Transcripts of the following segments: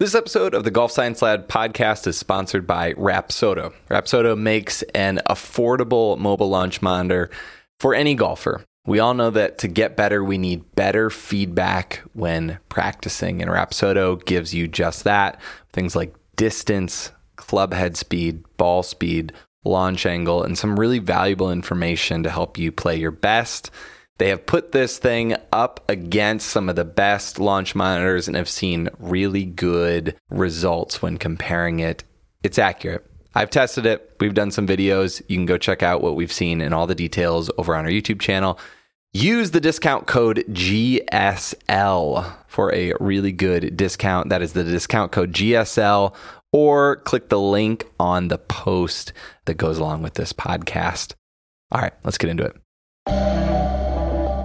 This episode of the Golf Science Lab podcast is sponsored by Rapsodo. Rapsodo makes an affordable mobile launch monitor for any golfer. We all know that to get better, we need better feedback when practicing, and Rapsodo gives you just that. Things like distance, club head speed, ball speed, launch angle, and some really valuable information to help you play your best they have put this thing up against some of the best launch monitors and have seen really good results when comparing it. It's accurate. I've tested it. We've done some videos. You can go check out what we've seen and all the details over on our YouTube channel. Use the discount code GSL for a really good discount. That is the discount code GSL, or click the link on the post that goes along with this podcast. All right, let's get into it.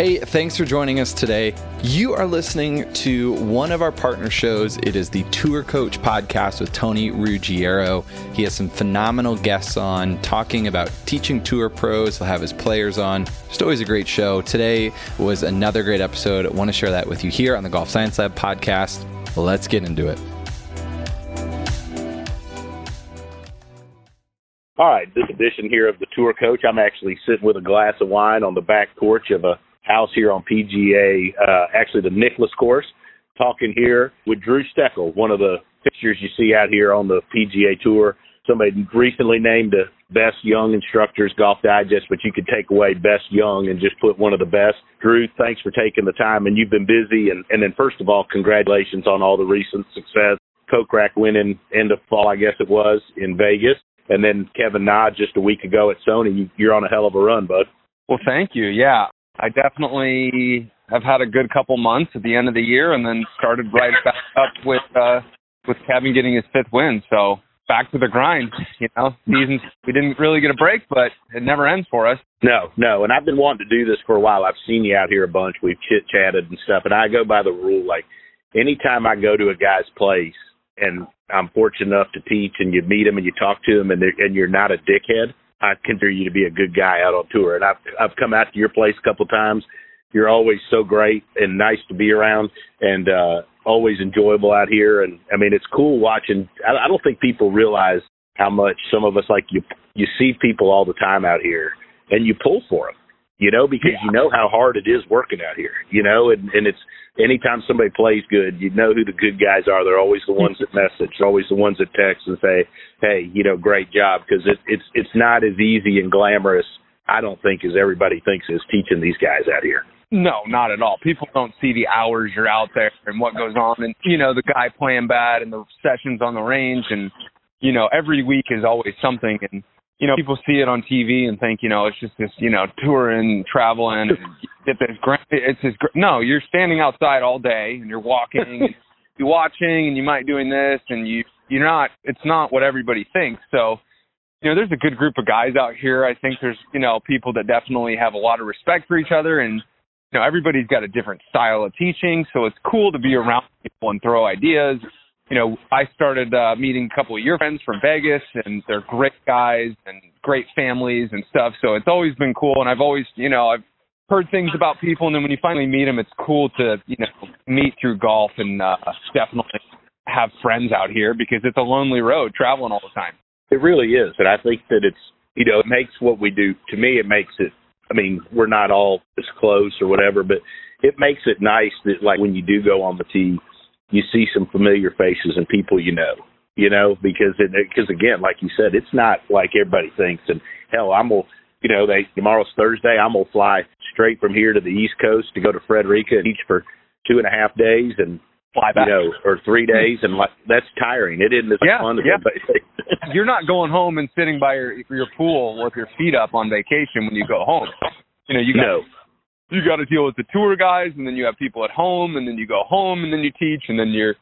Hey, thanks for joining us today. You are listening to one of our partner shows. It is the Tour Coach podcast with Tony Ruggiero. He has some phenomenal guests on talking about teaching tour pros. He'll have his players on. Just always a great show. Today was another great episode. I want to share that with you here on the Golf Science Lab podcast. Let's get into it. All right, this edition here of the Tour Coach, I'm actually sitting with a glass of wine on the back porch of a house here on PGA, uh, actually the Nicklaus course, talking here with Drew Steckel, one of the pictures you see out here on the PGA Tour. Somebody recently named the best young instructors golf digest, but you could take away best young and just put one of the best. Drew, thanks for taking the time, and you've been busy. And, and then first of all, congratulations on all the recent success. Kokrak winning end of fall, I guess it was in Vegas, and then Kevin Na just a week ago at Sony. You're on a hell of a run, bud. Well, thank you. Yeah, I definitely have had a good couple months at the end of the year, and then started right back up with uh, with Kevin getting his fifth win. So back to the grind. You know, seasons we didn't really get a break, but it never ends for us. No, no, and I've been wanting to do this for a while. I've seen you out here a bunch. We've chit chatted and stuff, and I go by the rule like anytime I go to a guy's place and I'm fortunate enough to teach, and you meet him and you talk to him, and and you're not a dickhead. I consider you to be a good guy out on tour. And I've I've come out to your place a couple times. You're always so great and nice to be around, and uh, always enjoyable out here. And I mean, it's cool watching. I, I don't think people realize how much some of us like you. You see people all the time out here, and you pull for them. You know, because yeah. you know how hard it is working out here. You know, and and it's anytime somebody plays good, you know who the good guys are. They're always the ones that message, always the ones that text and say, "Hey, you know, great job," because it, it's it's not as easy and glamorous. I don't think as everybody thinks is teaching these guys out here. No, not at all. People don't see the hours you're out there and what goes on, and you know the guy playing bad and the sessions on the range, and you know every week is always something. And you know, people see it on TV and think, you know, it's just this, you know, touring, traveling, and get this grand. It's this. No, you're standing outside all day and you're walking, and you're watching, and you might doing this, and you you're not. It's not what everybody thinks. So, you know, there's a good group of guys out here. I think there's, you know, people that definitely have a lot of respect for each other, and you know, everybody's got a different style of teaching. So it's cool to be around people and throw ideas you know, I started uh, meeting a couple of your friends from Vegas, and they're great guys and great families and stuff. So it's always been cool, and I've always, you know, I've heard things about people, and then when you finally meet them, it's cool to, you know, meet through golf and uh, definitely have friends out here because it's a lonely road traveling all the time. It really is, and I think that it's, you know, it makes what we do. To me, it makes it. I mean, we're not all as close or whatever, but it makes it nice that, like, when you do go on the tee you see some familiar faces and people you know, you know, because it, because again, like you said, it's not like everybody thinks. And hell, I'm gonna, you know, they tomorrow's Thursday. I'm gonna fly straight from here to the East Coast to go to Frederica and teach for two and a half days and fly back, you know, or three days, and like that's tiring. It isn't as yeah, fun as yeah. You're not going home and sitting by your your pool with your feet up on vacation when you go home. You know, you got no you got to deal with the tour guys, and then you have people at home, and then you go home, and then you teach, and then you're,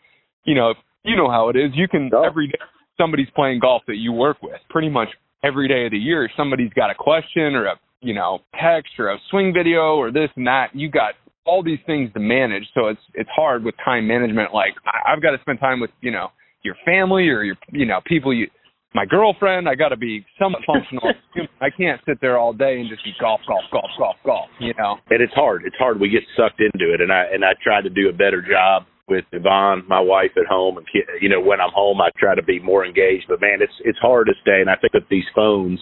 you know, you know how it is. You can oh. every day somebody's playing golf that you work with. Pretty much every day of the year, somebody's got a question or a you know, text or a swing video or this and that. You got all these things to manage, so it's it's hard with time management. Like I, I've got to spend time with you know your family or your you know people you my girlfriend. I got to be somewhat functional. I can't sit there all day and just be golf, golf, golf, golf, golf. You know. And it's hard. It's hard. We get sucked into it, and I and I try to do a better job with Yvonne, my wife, at home, and you know when I'm home, I try to be more engaged. But man, it's it's hard to stay. And I think that these phones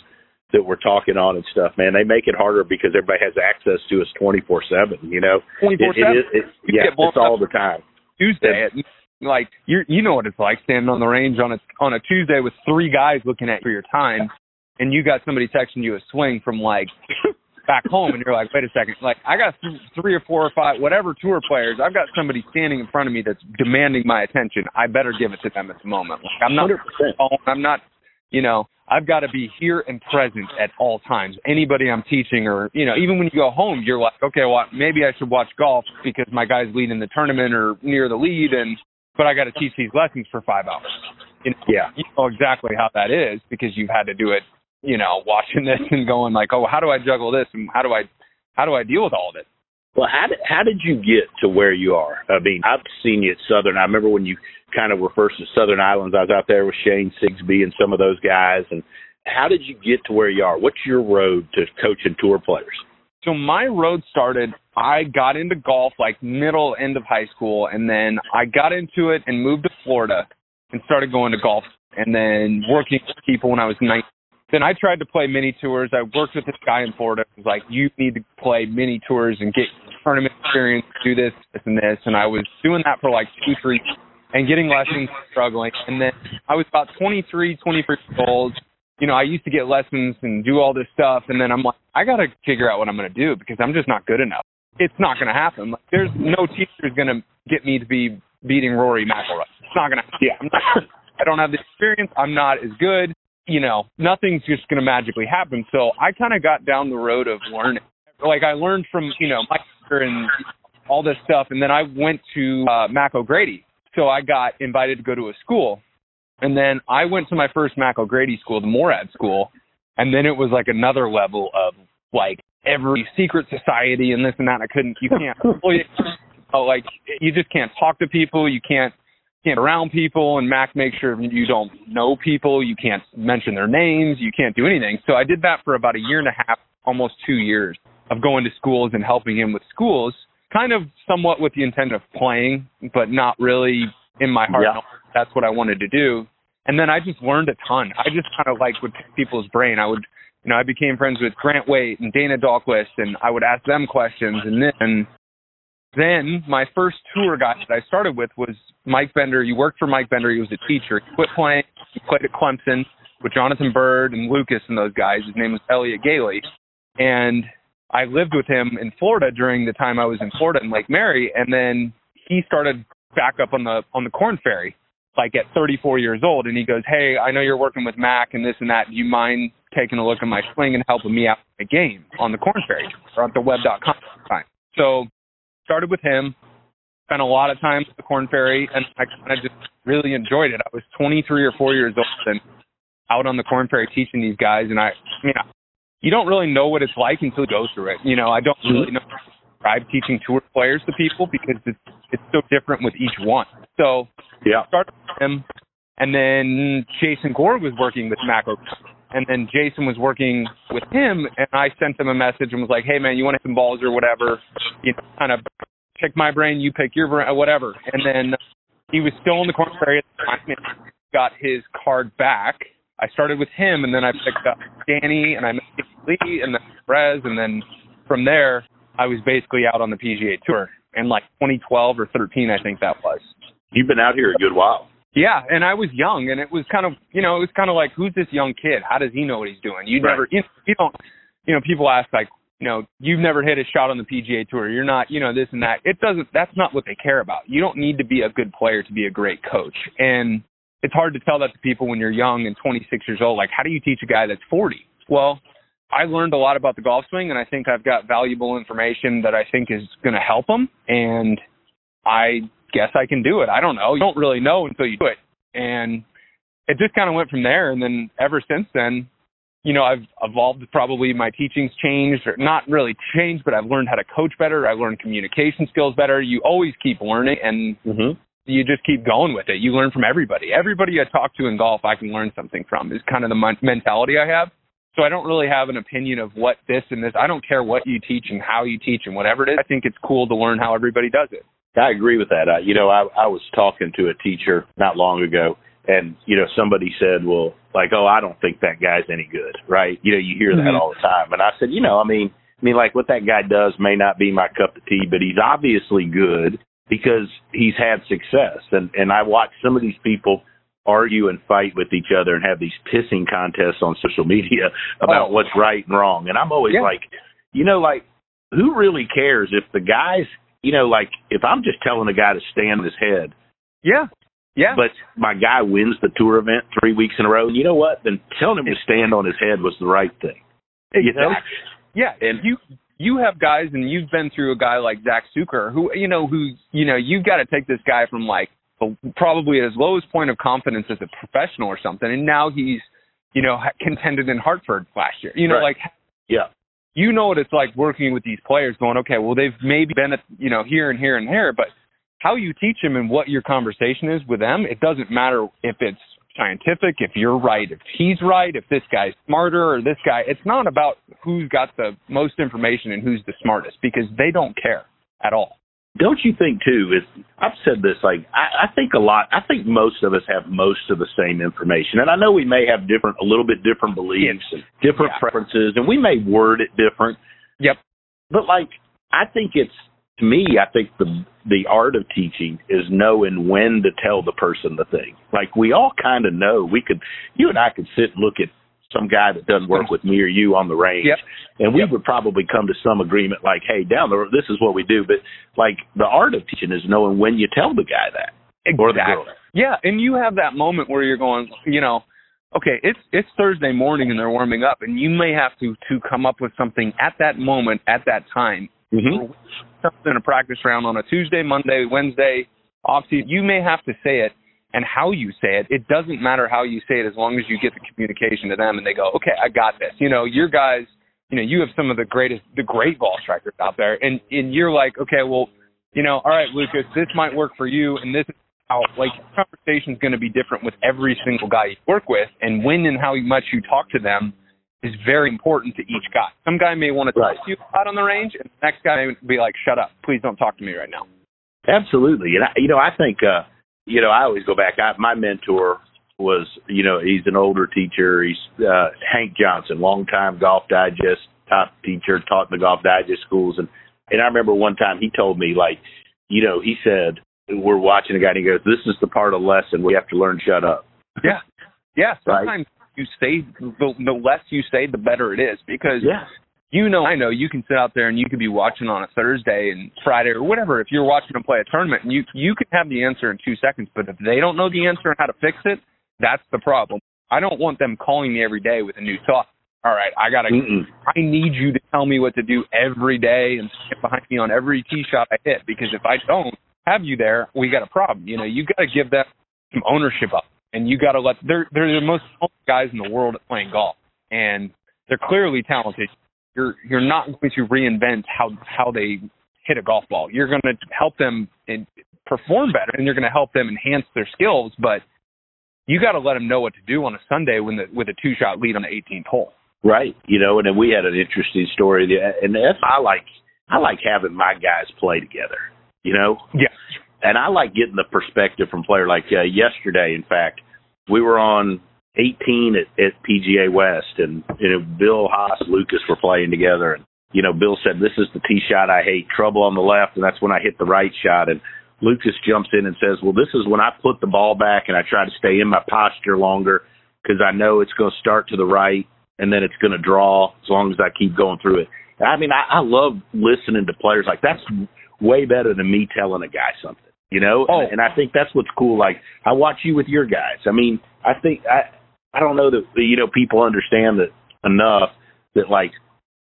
that we're talking on and stuff, man, they make it harder because everybody has access to us 24 seven. You know, 24 seven. Yeah, it's all the time. Tuesday at like you you know what it's like standing on the range on a on a Tuesday with three guys looking at for your time, and you got somebody texting you a swing from like back home, and you're like, wait a second, like I got th- three or four or five whatever tour players, I've got somebody standing in front of me that's demanding my attention. I better give it to them at the moment. Like I'm not, 100%. I'm not, you know, I've got to be here and present at all times. Anybody I'm teaching, or you know, even when you go home, you're like, okay, well, maybe I should watch golf because my guy's leading the tournament or near the lead, and but I got to teach these lessons for five hours. You know, yeah, you know exactly how that is because you've had to do it. You know, watching this and going like, oh, how do I juggle this and how do I how do I deal with all of it? Well, how did how did you get to where you are? I mean, I've seen you at Southern. I remember when you kind of were first to Southern Highlands. I was out there with Shane Sigsby and some of those guys. And how did you get to where you are? What's your road to coaching tour players? So my road started. I got into golf like middle end of high school, and then I got into it and moved to Florida and started going to golf and then working with people when I was 19. Then I tried to play mini tours. I worked with this guy in Florida. He was like, "You need to play mini tours and get tournament experience, do this, this, and this." And I was doing that for like two, three, and getting lessons, struggling. And then I was about 23, 24 years old you know, I used to get lessons and do all this stuff, and then I'm like, I got to figure out what I'm going to do because I'm just not good enough. It's not going to happen. Like, there's no teacher is going to get me to be beating Rory McIlroy. It's not going to. Yeah, I'm not, I don't have the experience. I'm not as good. You know, nothing's just going to magically happen. So I kind of got down the road of learning. Like I learned from you know my teacher and all this stuff, and then I went to uh, Mac O'Grady. So I got invited to go to a school and then I went to my first Mac O'Grady school, the Morad school, and then it was like another level of like every secret society and this and that. I couldn't, you can't, oh, like you just can't talk to people. You can't can't around people. And Mac makes sure you don't know people. You can't mention their names. You can't do anything. So I did that for about a year and a half, almost two years of going to schools and helping him with schools, kind of somewhat with the intent of playing, but not really in my heart. Yeah that's what I wanted to do. And then I just learned a ton. I just kind of like would pick people's brain. I would, you know, I became friends with Grant Waite and Dana Dahlquist, and I would ask them questions. And then, then my first tour guy that I started with was Mike Bender. You worked for Mike Bender. He was a teacher. He quit playing. He played at Clemson with Jonathan Byrd and Lucas and those guys. His name was Elliot Gailey. And I lived with him in Florida during the time I was in Florida in Lake Mary. And then he started back up on the on the Korn Ferry like at 34 years old, and he goes, "Hey, I know you're working with Mac and this and that. Do you mind taking a look at my swing and helping me out in the game on the Korn Ferry or at the web.com time?" So started with him, spent a lot of time at the Korn Ferry, and I kind of just really enjoyed it. I was 23 or 4 years old and out on the Korn Ferry teaching these guys, and I, you know, you don't really know what it's like until you go through it. You know, I don't really mm-hmm. know describe teaching tour players to people because it's it's so different with each one. So yeah, started with him, and then Jason Gore was working with Mac and then Jason was working with him, and I sent him a message and was like, "Hey man, you want to hit some balls or whatever? You know, kind of pick my brain, you pick your brain, whatever." And then he was still in the Korn Ferry at the time and got his card back. I started with him, and then I picked up Danny, and I met Lee, and then Brez, and then from there I was basically out on the PGA Tour in like 2012 or 13, I think that was. You've been out here a good while. Yeah, and I was young, and it was kind of, you know, it was kind of like, who's this young kid? How does he know what he's doing? You right. never, you, know, you don't, you know, people ask like, you know, you've never hit a shot on the PGA Tour. You're not, you know, this and that. It doesn't. That's not what they care about. You don't need to be a good player to be a great coach, and it's hard to tell that to people when you're young and 26 years old. Like, how do you teach a guy that's 40? Well, I learned a lot about the golf swing, and I think I've got valuable information that I think is going to help them. And I guess I can do it. I don't know. You don't really know until you do it. And it just kind of went from there. And then ever since then, you know, I've evolved probably my teaching's changed or not really changed, but I've learned how to coach better. I've learned communication skills better. You always keep learning and Mm-hmm. you just keep going with it. You learn from everybody. Everybody I talk to in golf, I can learn something from is kind of the mentality I have. So I don't really have an opinion of what this and this. I don't care what you teach and how you teach and whatever it is. I think it's cool to learn how everybody does it. I agree with that. Uh, you know, I, I was talking to a teacher not long ago, and you know, somebody said, "Well, like, oh, I don't think that guy's any good," right? You know, you hear that Mhm. all the time, and I said, you know, I mean, I mean, like, what that guy does may not be my cup of tea, but he's obviously good because he's had success, and and I watch some of these people argue and fight with each other and have these pissing contests on social media about Oh. what's right and wrong, and I'm always Yeah. like, you know, like, who really cares if the guys you know, like if I'm just telling a guy to stand on his head, Yeah. Yeah. but my guy wins the tour event three weeks in a row, and you know what? Then telling him to stand on his head was the right thing. You know? Yeah, And- you you have guys, and you've been through a guy like Zack Sucher, who you know who you know you've got to take this guy from like probably at his lowest point of confidence as a professional or something, and now he's you know ha- contended in Hartford last year. You know, Right. like Yeah. you know what it's like working with these players, going okay, well they've maybe been at you know here and here and here, but how you teach them and what your conversation is with them, it doesn't matter if it's scientific, if you're right, if he's right, if this guy's smarter or this guy. It's not about who's got the most information and who's the smartest because they don't care at all. Don't you think too? Is I've said this like I, I think a lot. I think most of us have most of the same information, and I know we may have different, a little bit different beliefs and different Yeah. preferences, and we may word it different. Yep. But like, I think it's to me, I think the the art of teaching is knowing when to tell the person the thing. Like we all kind of know. We could, you and I could sit and look at some guy that doesn't work with me or you on the range, Yep. and we Yep. would probably come to some agreement. Like, hey, down the road, this is what we do. But like the art of teaching is knowing when you tell the guy that or the girl. Yeah, and you have that moment where you're going, you know, okay, it's it's Thursday morning and they're warming up, and you may have to to come up with something at that moment, at that time, Mm-hmm. something in a practice round on a Tuesday, Monday, Wednesday, off season. You may have to say it and how you say it. It doesn't matter how you say it as long as you get the communication to them and they go, okay, I got this. You know, your guys, you know, you have some of the greatest, the great ball strikers out there, and and you're like, okay, well, you know, all right, Lucas, this might work for you, and this is how like conversation is going to be different with every single guy you work with, and when and how much you talk to them is very important to each guy. Some guy may want to talk Right. to you out on the range, and the next guy may be like, "Shut up, please don't talk to me right now." Absolutely, and I, you know, I think, uh, you know, I always go back. I, my mentor was, you know, he's an older teacher. He's uh, Hank Johnson, longtime Golf Digest top teacher, taught in the Golf Digest schools, and and I remember one time he told me, like, you know, he said we're watching a guy, and he goes, "This is the part of the lesson we have to learn. Shut up." Yeah, yeah. Right. Sometimes you say the, the less you say, the better it is because Yeah, you know, I know you can sit out there and you could be watching on a Thursday and Friday or whatever. If you're watching them play a tournament, and you you can have the answer in two seconds, but if they don't know the answer and how to fix it, that's the problem. I don't want them calling me every day with a new thought. All right, I gotta. Mm-mm. I need you to tell me what to do every day and stand behind me on every tee shot I hit because if I don't have you there, we got a problem. You know, you got to give them some ownership up, and you got to let. They're they're the most talented guys in the world at playing golf, and they're clearly talented. You're you're not going to reinvent how how they hit a golf ball. You're going to help them and perform better, and you're going to help them enhance their skills, but. You got to let them know what to do on a Sunday when the, with a two-shot lead on the 18th hole. Right. You know, and then we had an interesting story, and that's I like. I like having my guys play together. You know, Yeah. and I like getting the perspective from player. Like uh, yesterday, in fact, we were on 18 at, at PGA West, and you know Bill Haas, Lucas were playing together, and you know Bill said, "This is the tee shot I hate, trouble on the left," and that's when I hit the right shot, and Lucas jumps in and says, "Well, this is when I put the ball back and I try to stay in my posture longer because I know it's going to start to the right." And then it's going to draw as long as I keep going through it. I mean, I, I love listening to players like that's way better than me telling a guy something, you know. Oh. And I think that's what's cool. Like I watch you with your guys. I mean, I think I I don't know that you know people understand that enough that like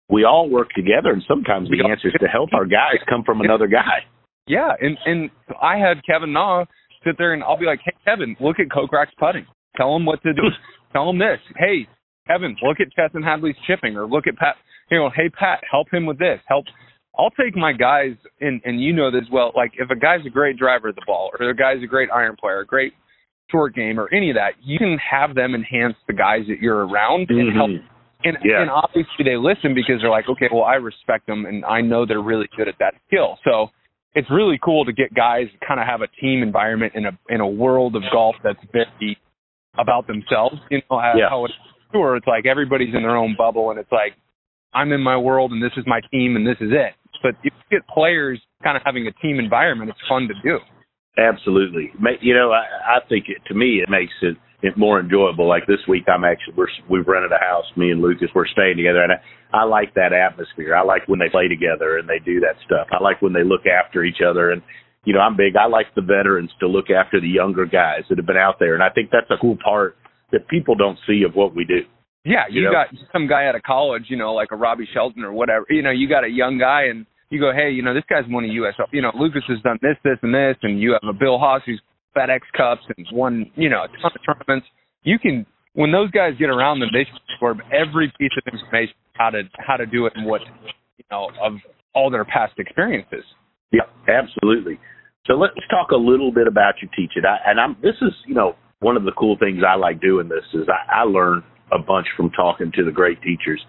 we all work together, and sometimes the answers to help our guys come from another guy. Yeah, and and I had Kevin Na sit there and I'll be like, hey Kevin, look at Kokrak's putting. Tell him what to do. Tell him this. Hey, Kevin, look at Chesson Hadley's chipping, or look at Pat. You know, hey Pat, help him with this. Help. I'll take my guys, and and you know this well. Like if a guy's a great driver of the ball, or a guy's a great iron player, a great short game, or any of that, you can have them enhance the guys that you're around and Mm-hmm. help. And, Yeah. and obviously they listen because they're like, okay, well I respect them and I know they're really good at that skill. So it's really cool to get guys kind of have a team environment in a in a world of golf that's very about themselves. You know how, Yeah. how it's sure it's like everybody's in their own bubble and it's like I'm in my world and this is my team and this is it. But if you get players kind of having a team environment, it's fun to do. Absolutely. Ma- You know, I, I think it, to me it makes it, it more enjoyable. Like this week, I'm actually we're we've rented a house. Me and Lucas we're staying together, and I, I like that atmosphere. I like when they play together and they do that stuff. I like when they look after each other. And you know, I'm big. I like the veterans to look after the younger guys that have been out there, and I think that's a cool part that people don't see of what we do. Yeah, you, You know? got some guy out of college, you know, like a Robbie Shelton or whatever. You know, you got a young guy and you go, hey, you know, this guy's won a U.S. You know, Lucas has done this, this, and this, and you have a Bill Haas who's FedEx Cups and won, you know, a ton of tournaments. You can, when those guys get around them, they absorb every piece of information how to how to do it and what, you know, of all their past experiences. Yeah, absolutely. So let's talk a little bit about your teaching. I, and I'm this is you know one of the cool things I like doing this is I, I learn a bunch from talking to the great teachers.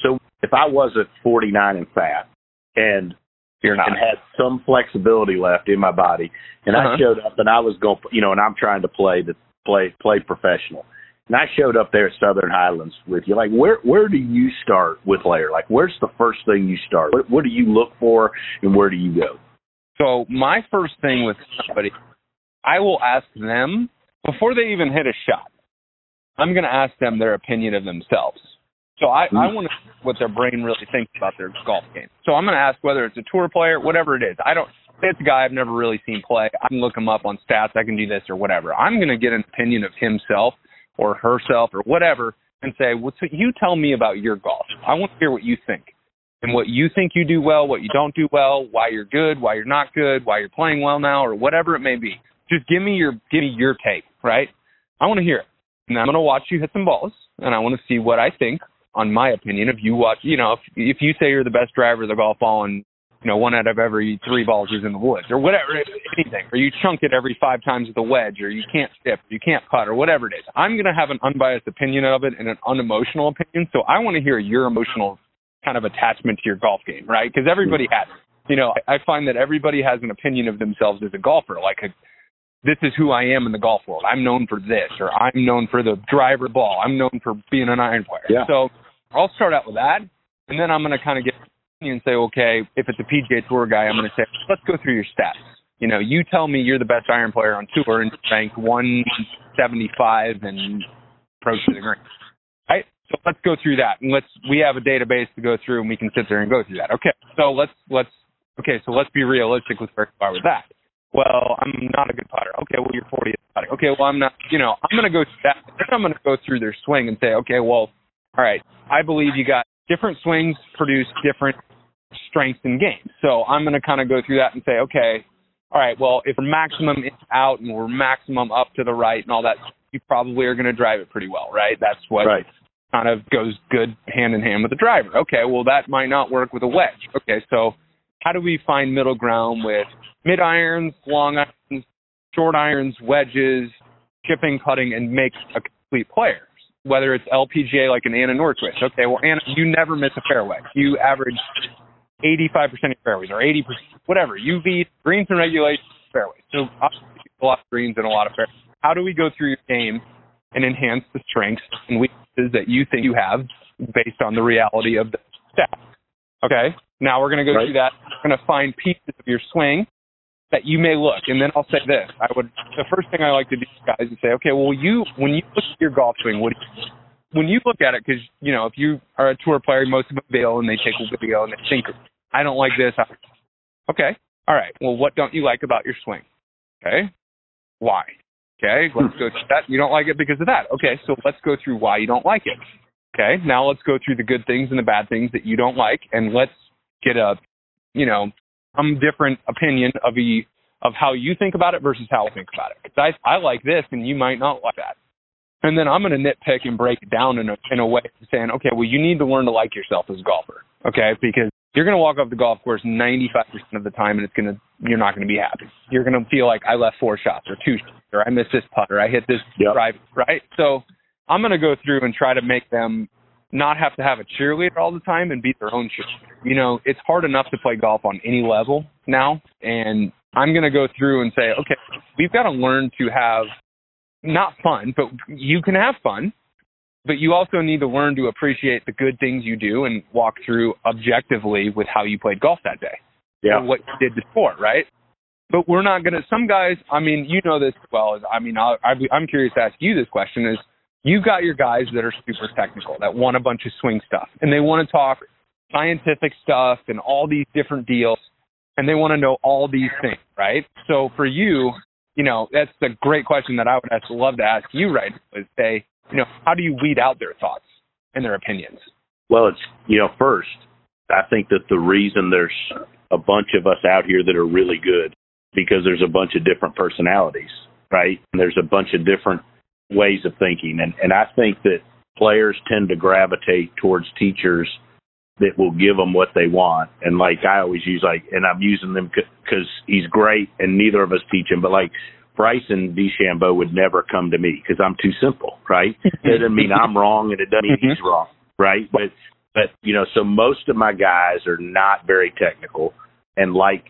So if I wasn't 49 and fat and You're not. and had some flexibility left in my body, and Uh-huh. I showed up and I was going, you know, and I'm trying to play the play play professional. And I showed up there at Southern Highlands with you. Like, where where do you start with player? Like, where's the first thing you start? What, what do you look for, and where do you go? So my first thing with somebody, I will ask them before they even hit a shot. I'm going to ask them their opinion of themselves. So I, I want to know what their brain really thinks about their golf game. So I'm going to ask whether it's a tour player, whatever it is. I don't. It's a guy I've never really seen play. I can look him up on stats. I can do this or whatever. I'm going to get an opinion of himself or herself or whatever and say, well, so you tell me about your golf. I want to hear what you think and what you think you do well, what you don't do well, why you're good, why you're not good, why you're playing well now, or whatever it may be. Just give me your give me your take, right? I want to hear it, and I'm going to watch you hit some balls, and I want to see what I think on my opinion. If you watch, you know, if if you say you're the best driver of the golf ball, and you know one out of every three balls is in the woods, or whatever, anything, or you chunk it every five times with a wedge, or you can't chip, you can't putt, or whatever it is, I'm going to have an unbiased opinion of it and an unemotional opinion. So I want to hear your emotional kind of attachment to your golf game, right? Because everybody has. You know, I I find that everybody has an opinion of themselves as a golfer. Like, a, this is who I am in the golf world. I'm known for this, or I'm known for the driver ball. I'm known for being an iron player. Yeah. So I'll start out with that, and then I'm going to kind of get you and say, okay, if it's a PGA Tour guy, I'm going to say, let's go through your stats. You know, you tell me you're the best iron player on tour and rank 175 and approach to the green. Right? So let's go through that, and let's we have a database to go through, and we can sit there and go through that. Okay, so let's let's okay, so let's be realistic with where we are with that. Well, I'm not a good putter. Okay, well you're 40 at putting. Okay, well I'm not. You know, I'm going to go through that. Then I'm going to go through their swing and say, okay, well, all right, I believe you got different swings produce different strengths in games. So I'm going to kind of go through that and say, okay, all right, well, if we're maximum in out and we're maximum up to the right and all that, you probably are going to drive it pretty well, right? That's what Right. kind of goes good hand in hand with the driver. Okay, well, that might not work with a wedge. Okay, so how do we find middle ground with mid irons, long irons, short irons, wedges, chipping, putting, and make a complete player? Whether it's LPGA like an Anna Nordqvist. Okay, well, Anna, you never miss a fairway. You average 85% of fairways or 80%, whatever. UV, greens and regulations, fairways. So obviously a lot of greens and a lot of fairways. How do we go through your game and enhance the strengths and weaknesses that you think you have based on the reality of the stats? Okay, now we're going to go Right. through that. We're going to find pieces of your swing that you may look. And then I'll say this: I would the first thing I like to do, guys, is say, okay, well, you when you look at your golf swing, what do you, when you look at it, because you know if you are a tour player, most of them bail and they take a video and they think, I don't like this. Okay, all right. Well, what don't you like about your swing? Okay, why? Okay, let's go through that. You don't like it because of that. Okay, so let's go through why you don't like it. Okay, now let's go through the good things and the bad things that you don't like, and let's get a, you know, some different opinion of the of how you think about it versus how I think about it. I I like this, and you might not like that. And then I'm going to nitpick and break it down in a, in a way saying, okay, well, you need to learn to like yourself as a golfer. Okay. Because you're going to walk off the golf course 95% of the time and it's going to, you're not going to be happy. You're going to feel like I left four shots or two shots or I missed this putt or I hit this yep. drive, right? So I'm going to go through and try to make them not have to have a cheerleader all the time and beat their own cheerleader. You know, it's hard enough to play golf on any level now. And I'm going to go through and say, okay, we've got to learn to have not fun, but you can have fun, but you also need to learn to appreciate the good things you do and walk through objectively with how you played golf that day. Yeah. what you did before, right? But we're not going to, some guys, I mean, you know this well as, I mean, i I'm curious to ask you this question is, you've got your guys that are super technical, that want a bunch of swing stuff, and they want to talk scientific stuff and all these different deals, and they want to know all these things, right? So for you, you know, that's a great question that I would ask, love to ask you right is say, you know, how do you weed out their thoughts and their opinions? Well, it's, you know, first, I think that the reason there's a bunch of us out here that are really good because there's a bunch of different personalities, right? And there's a bunch of different ways of thinking. And, and I think that players tend to gravitate towards teachers that will give them what they want. And like I always use like, and I'm using them because he's great and neither of us teach him, but like Bryce Bryson DeChambeau would never come to me because I'm too simple, right? it doesn't mean I'm wrong and it doesn't mean he's mm-hmm. wrong, right? But, but, you know, so most of my guys are not very technical and like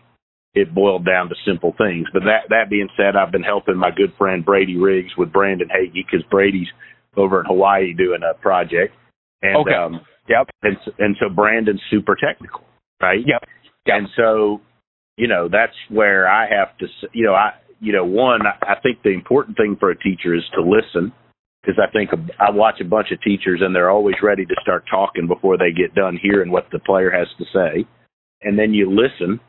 it boiled down to simple things. But that that being said, I've been helping my good friend Brady Riggs with Brandon Hagy because Brady's over in Hawaii doing a project. And, okay. Um, yep. And and so Brandon's super technical, right? Yep. yep. And so, you know, that's where I have to, you know, I, you know, one, I think the important thing for a teacher is to listen because I think I watch a bunch of teachers and they're always ready to start talking before they get done hearing what the player has to say. And then you listen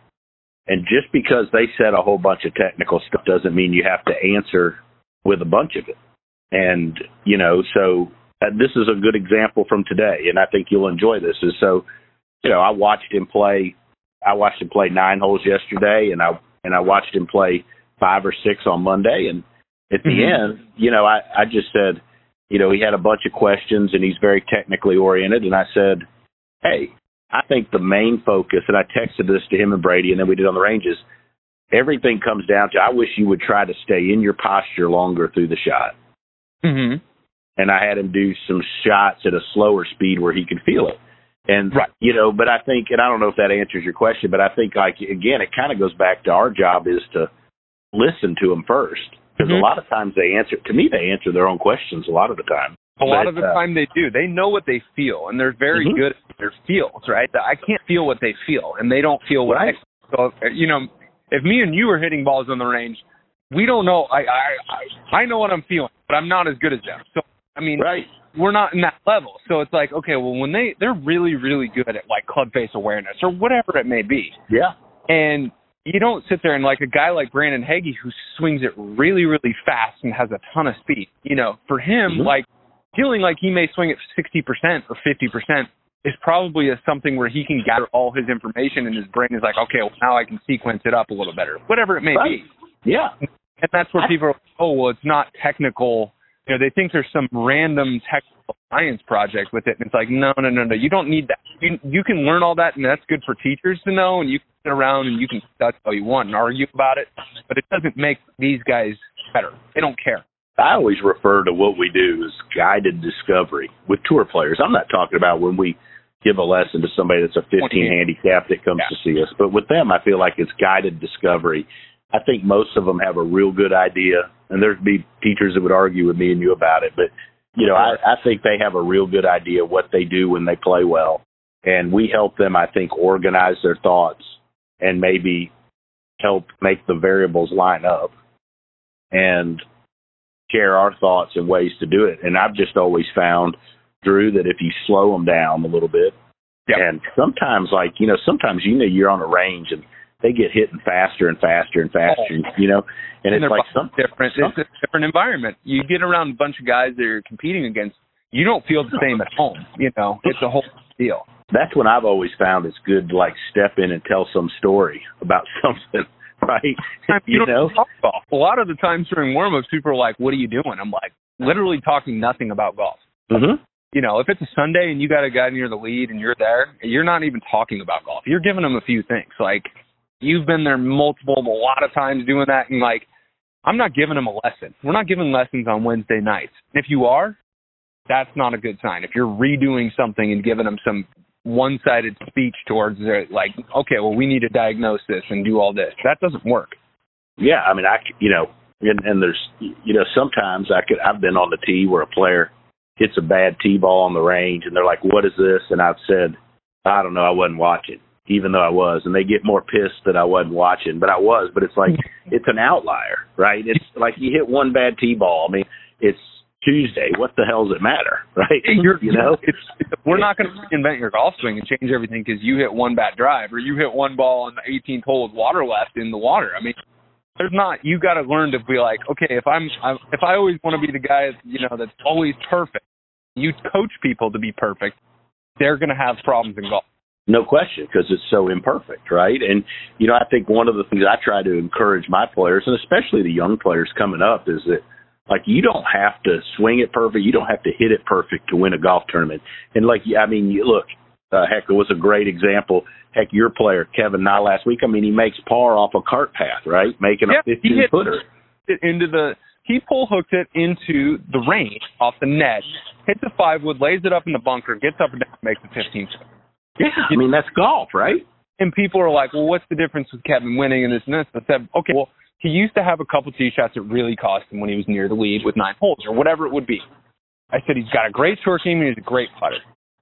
and just because they said a whole bunch of technical stuff doesn't mean you have to answer with a bunch of it. And, you know, so uh, this is a good example from today, and I think you'll enjoy this. Is so, you know, I watched him play. I watched him play nine holes yesterday, and I and I watched him play five or six on Monday. And at the mm-hmm. end, you know, I I just said, you know, he had a bunch of questions, and he's very technically oriented, and I said, hey, I think the main focus, and I texted this to him and Brady, and then we did on the ranges. Everything comes down to I wish you would try to stay in your posture longer through the shot. Mm-hmm. And I had him do some shots at a slower speed where he could feel it. And right. you know, but I think, and I don't know if that answers your question, but I think like again, it kind of goes back to our job is to listen to them first because mm-hmm. a lot of times they answer. To me, they answer their own questions a lot of the time. A lot of the uh, time they do. They know what they feel, and they're very mm-hmm. good at their feels, right? I can't feel what they feel, and they don't feel what right. I. Feel. So you know, if me and you are hitting balls on the range, we don't know. I I I know what I'm feeling, but I'm not as good as them. So I mean, right. we're not in that level. So it's like, okay, well, when they they're really really good at like club face awareness or whatever it may be. Yeah. And you don't sit there and like a guy like Brandon Hagy who swings it really really fast and has a ton of speed. You know, for him, mm-hmm. like feeling like he may swing at 60% or 50% is probably a, something where he can gather all his information and his brain is like, okay, well, now I can sequence it up a little better, whatever it may right. be. Yeah. And that's where people are, oh, well, it's not technical. You know, they think there's some random technical science project with it. And it's like, no, no, no, no. You don't need that. You, you can learn all that, and that's good for teachers to know, and you can sit around and you can study all you want and argue about it, but it doesn't make these guys better. They don't care. I always refer to what we do as guided discovery with tour players. I'm not talking about when we give a lesson to somebody that's a 15 handicap that comes yeah. to see us, but with them, I feel like it's guided discovery. I think most of them have a real good idea, and there'd be teachers that would argue with me and you about it, but you know, I, I think they have a real good idea what they do when they play well, and we help them, I think, organize their thoughts and maybe help make the variables line up. And share our thoughts and ways to do it. And I've just always found, Drew, that if you slow them down a little bit, yep. and sometimes, like, you know, sometimes, you know, you're on a range and they get hitting faster and faster and faster, oh. you know, and, and it's like something different. It's a different environment. You get around a bunch of guys that you're competing against, you don't feel the same at home, you know, it's a whole deal. That's when I've always found it's good to like step in and tell some story about something right? you, you know, talk golf. A lot of the times during warm ups, people are like, "What are you doing?" I'm like, literally talking nothing about golf. Mm-hmm. You know, if it's a Sunday and you got a guy near the lead and you're there, you're not even talking about golf. You're giving them a few things. Like you've been there multiple, a lot of times doing that, and like I'm not giving them a lesson. We're not giving lessons on Wednesday nights. If you are, that's not a good sign. If you're redoing something and giving them some one-sided speech towards it, like, okay, well, we need to diagnose this and do all this. That doesn't work. Yeah, I mean, I c- you know, and, and there's you know sometimes I could I've been on the tee where a player hits a bad tee ball on the range and they're like, "What is this?" And I've said, "I don't know, I wasn't watching." Even though I was, and they get more pissed that I wasn't watching, but I was. But it's like it's an outlier, right? It's like you hit one bad tee ball. I mean, it's Tuesday. What the hell does it matter, right? You're, you know, it's, we're not going to reinvent your golf swing and change everything because you hit one bad drive or you hit one ball on the 18th hole with water left in the water. I mean, there's not. You got to learn to be like, okay, if I'm, I'm if I always want to be the guy, you know, that's always perfect. You coach people to be perfect. They're going to have problems in golf. No question, because it's so imperfect, right? And you know, I think one of the things I try to encourage my players, and especially the young players coming up, is that like you don't have to swing it perfect, you don't have to hit it perfect to win a golf tournament. And like, I mean, you look, uh, heck, it was a great example. Heck, your player Kevin Na last week. I mean, he makes par off a cart path, right? Making Yep, a he 15 hit- footer. It into the he pull hooked it into the range off the net, hits a five wood, lays it up in the bunker, gets up and down, makes a 15. Yeah, I mean that's golf, right? And people are like, well, what's the difference with Kevin winning and this and this? I said, okay, well, he used to have a couple tee shots that really cost him when he was near the lead with nine holes or whatever it would be. I said he's got a great short game and he's a great putter.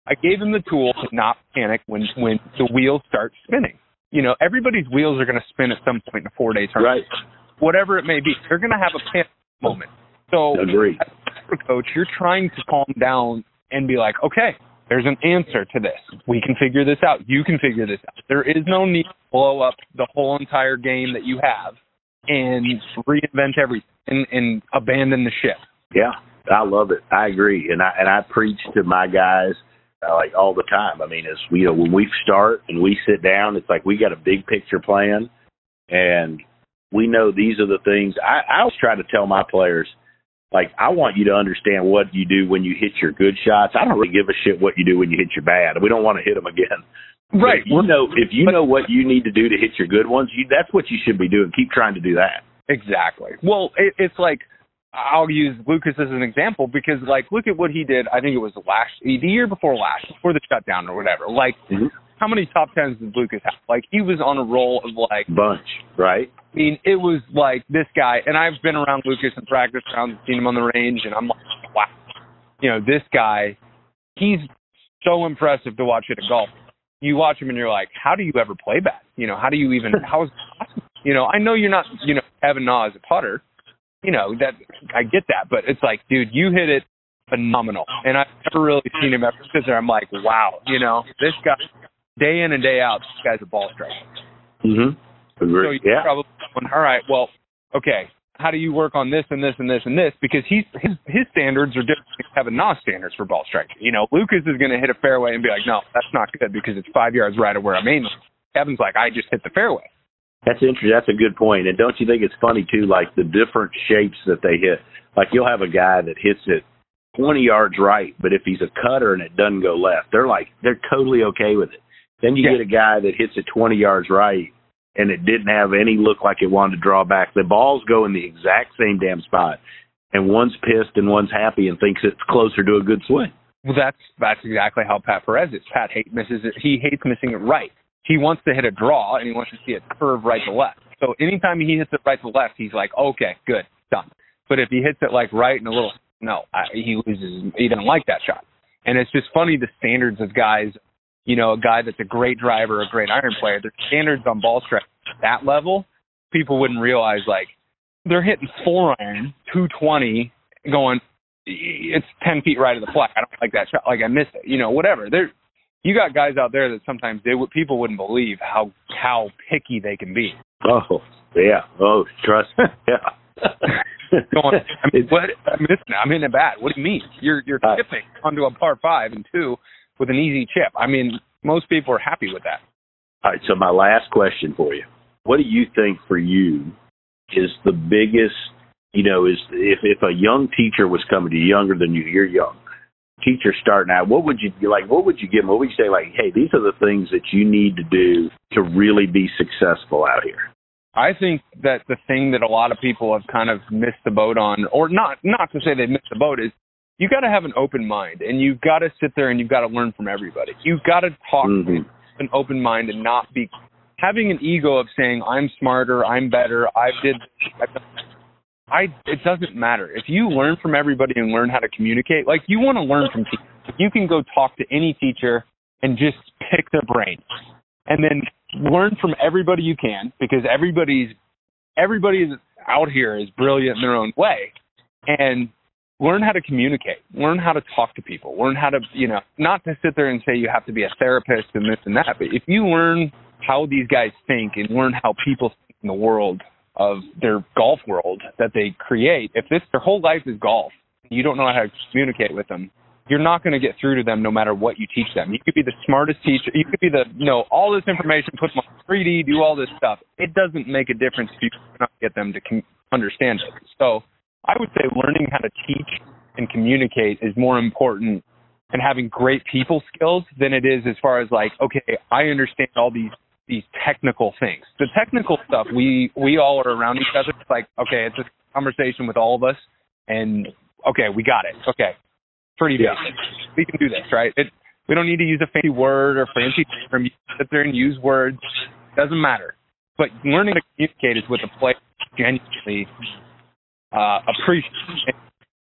I gave him the tool to not panic when when the wheels start spinning. You know, everybody's wheels are going to spin at some point in a four day tournament, Right. whatever it may be. They're going to have a panic moment. So, Agree. as a coach, you're trying to calm down and be like, okay, there's an answer to this. We can figure this out. You can figure this out. There is no need to blow up the whole entire game that you have and reinvent everything and, and abandon the ship. Yeah, I love it. I agree, and I and I preach to my guys uh, like all the time. I mean, as we you know, when we start and we sit down, it's like we got a big picture plan, and we know these are the things. I, I always try to tell my players, like, I want you to understand what you do when you hit your good shots. I don't really give a shit what you do when you hit your bad. We don't want to hit them again. But if you know, if you know what you need to do to hit your good ones, you, that's what you should be doing. Keep trying to do that. Exactly. Well, it, it's like I'll use Lucas as an example because, like, look at what he did. I think it was last the year before last, before the shutdown or whatever. Like, Mhm. how many top tens did Lucas have? Like, he was on a roll of like, Bunch, right? I mean, it was like this guy, and I've been around Lucas in practice around, and seen him on the range, and I'm like, wow, you know, this guy, he's so impressive to watch at a golf. You watch him and you're like, how do you ever play bad? You know, how do you even? How is? You know, I know you're not, you know, Kevin Na as a putter. You know that I get that, but it's like, dude, you hit it phenomenal, and I've never really seen him ever sit there. I'm like, wow, you know, this guy, day in and day out, this guy's a ball striker. Mm-hmm. So you're yeah. probably going, all right, well, okay, how do you work on this and this and this and this? Because he's his his standards are different than Kevin Na's standards for ball striking. You know, Lucas is going to hit a fairway and be like, no, that's not good because it's five yards right of where I'm aiming. Kevin's like, I just hit the fairway. That's interesting. That's a good point. And don't you think it's funny too, like the different shapes that they hit? Like you'll have a guy that hits it 20 yards right, but if he's a cutter and it doesn't go left, they're like they're totally okay with it. Then you Yeah. get a guy that hits it 20 yards right and it didn't have any look like it wanted to draw back. The balls go in the exact same damn spot, and one's pissed and one's happy and thinks it's closer to a good swing. Well, that's that's exactly how Pat Perez is. Pat hate misses it. He hates missing it right. He wants to hit a draw and he wants to see it curve right to left. So anytime he hits it right to left, he's like, okay, good, done. But if he hits it like right and a little, no, I, he loses. He doesn't like that shot. And it's just funny the standards of guys. You know, a guy that's a great driver, a great iron player. Their standards on ball strike at that level, people wouldn't realize like they're hitting four iron, two twenty, going it's ten feet right of the flag. I don't like that shot. Like I missed it. You know, whatever. There, you got guys out there that sometimes they would people wouldn't believe how how picky they can be. Oh, yeah. Oh, trust me. Yeah. Going, I mean, what I'm missing. I'm in a bad. What do you mean? You're you're chipping onto a par five and two with an easy chip. I mean, most people are happy with that. All right, so my last question for you. What do you think for you is the biggest you know, is if if a young teacher was coming to you, younger than you, you're young, teacher starting out, what would you like? What would you give them? What would you say? Like, hey, these are the things that you need to do to really be successful out here. I think that the thing that a lot of people have kind of missed the boat on, or not not to say they missed the boat, is you got to have an open mind, and you've got to sit there and you've got to learn from everybody. You've got to talk mm-hmm. with an open mind and not be having an ego of saying I'm smarter, I'm better, I did. I've done I it doesn't matter if you learn from everybody and learn how to communicate. Like you want to learn from teachers. You can go talk to any teacher and just pick their brain, and then learn from everybody you can because everybody's everybody is out here is brilliant in their own way, and learn how to communicate. Learn how to talk to people. Learn how to you know not to sit there and say you have to be a therapist and this and that, but if you learn how these guys think and learn how people think in the world of their golf world that they create, if this their whole life is golf, you don't know how to communicate with them, you're not going to get through to them no matter what you teach them. You could be the smartest teacher, you could be the you know all this information, put them on 3D, do all this stuff. It doesn't make a difference if you cannot get them to com- understand it. So I would say learning how to teach and communicate is more important and having great people skills than it is as far as like, okay, I understand all these these technical things. The technical stuff we we all are around each other. It's like okay, it's a conversation with all of us, and okay, we got it. Okay, pretty yeah. basic. We can do this, right? It, we don't need to use a fancy word or fancy term. You sit there and use words. Doesn't matter. But learning to communicate is what the player genuinely uh, appreciate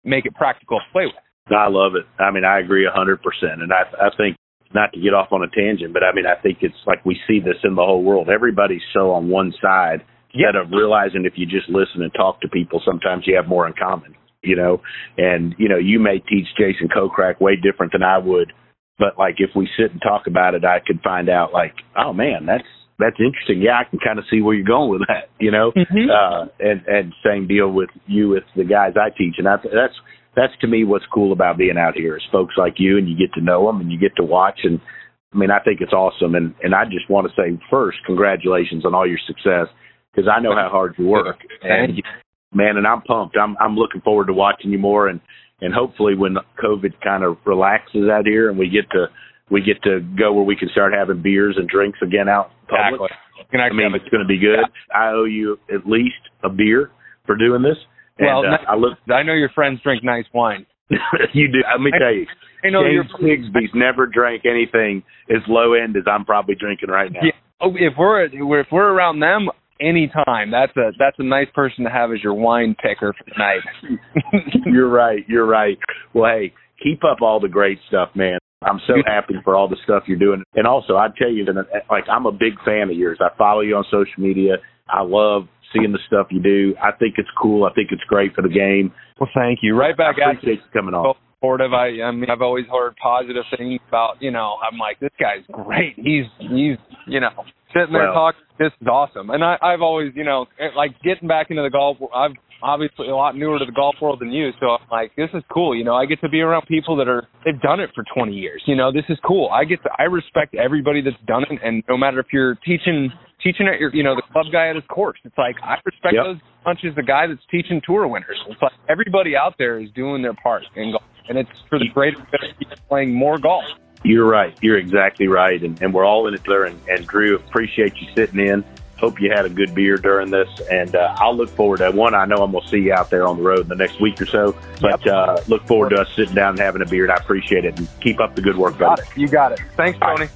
make it practical to play with. I love it. I mean, I agree a hundred percent, and I I think not to get off on a tangent, but I mean, I think it's like we see this in the whole world. Everybody's so on one side yep. of realizing if you just listen and talk to people, sometimes you have more in common, you know. And you know, you may teach Jason Kokrak way different than I would, but like if we sit and talk about it, I could find out like, oh man, that's that's interesting. Yeah, I can kind of see where you're going with that, you know. Mm-hmm. Uh, and and same deal with you with the guys I teach, and I, that's that's to me what's cool about being out here is folks like you and you get to know them and you get to watch and I mean I think it's awesome and and I just want to say first congratulations on all your success because I know how hard you work and man and I'm pumped I'm I'm looking forward to watching you more and and hopefully when COVID kind of relaxes out here and we get to we get to go where we can start having beers and drinks again out in public. Exactly. I mean, it's going to be good. Yeah. I owe you at least a beer for doing this. Well, uh, I look. I know your friends drink nice wine. you do. Let me tell you. I know James Bigsby's never drank anything as low end as I'm probably drinking right now. Yeah. Oh, if we're if we're around them anytime, that's a that's a nice person to have as your wine picker for the night. you're right. You're right. Well, hey, keep up all the great stuff, man. I'm so happy for all the stuff you're doing. And also, I tell you that, like, I'm a big fan of yours. I follow you on social media. I love seeing the stuff you do. I think it's cool. I think it's great for the game. Well, thank you. Right back I appreciate you coming on. Supportive. I, I mean, I've always heard positive things about. You know, I'm like, this guy's great. He's, he's, you know, sitting there well, talking. This is awesome. And I, I've always, you know, like getting back into the golf. I've obviously a lot newer to the golf world than you, so I'm like, this is cool. You know, I get to be around people that are they've done it for 20 years. You know, this is cool. I get to I respect everybody that's done it, and no matter if you're teaching teaching at your, you know, the club guy at his course. It's like I respect yep. those much as the guy that's teaching tour winners. It's like everybody out there is doing their part in golf, and it's for the greater good playing more golf. You're right. You're exactly right, and, and we're all in it there. And, and Drew, appreciate you sitting in. Hope you had a good beer during this, and uh, I'll look forward to one. I know I'm going to see you out there on the road in the next week or so, but uh, look forward to us sitting down and having a beer. And I appreciate it, and keep up the good work, buddy. You got it. Thanks, Tony.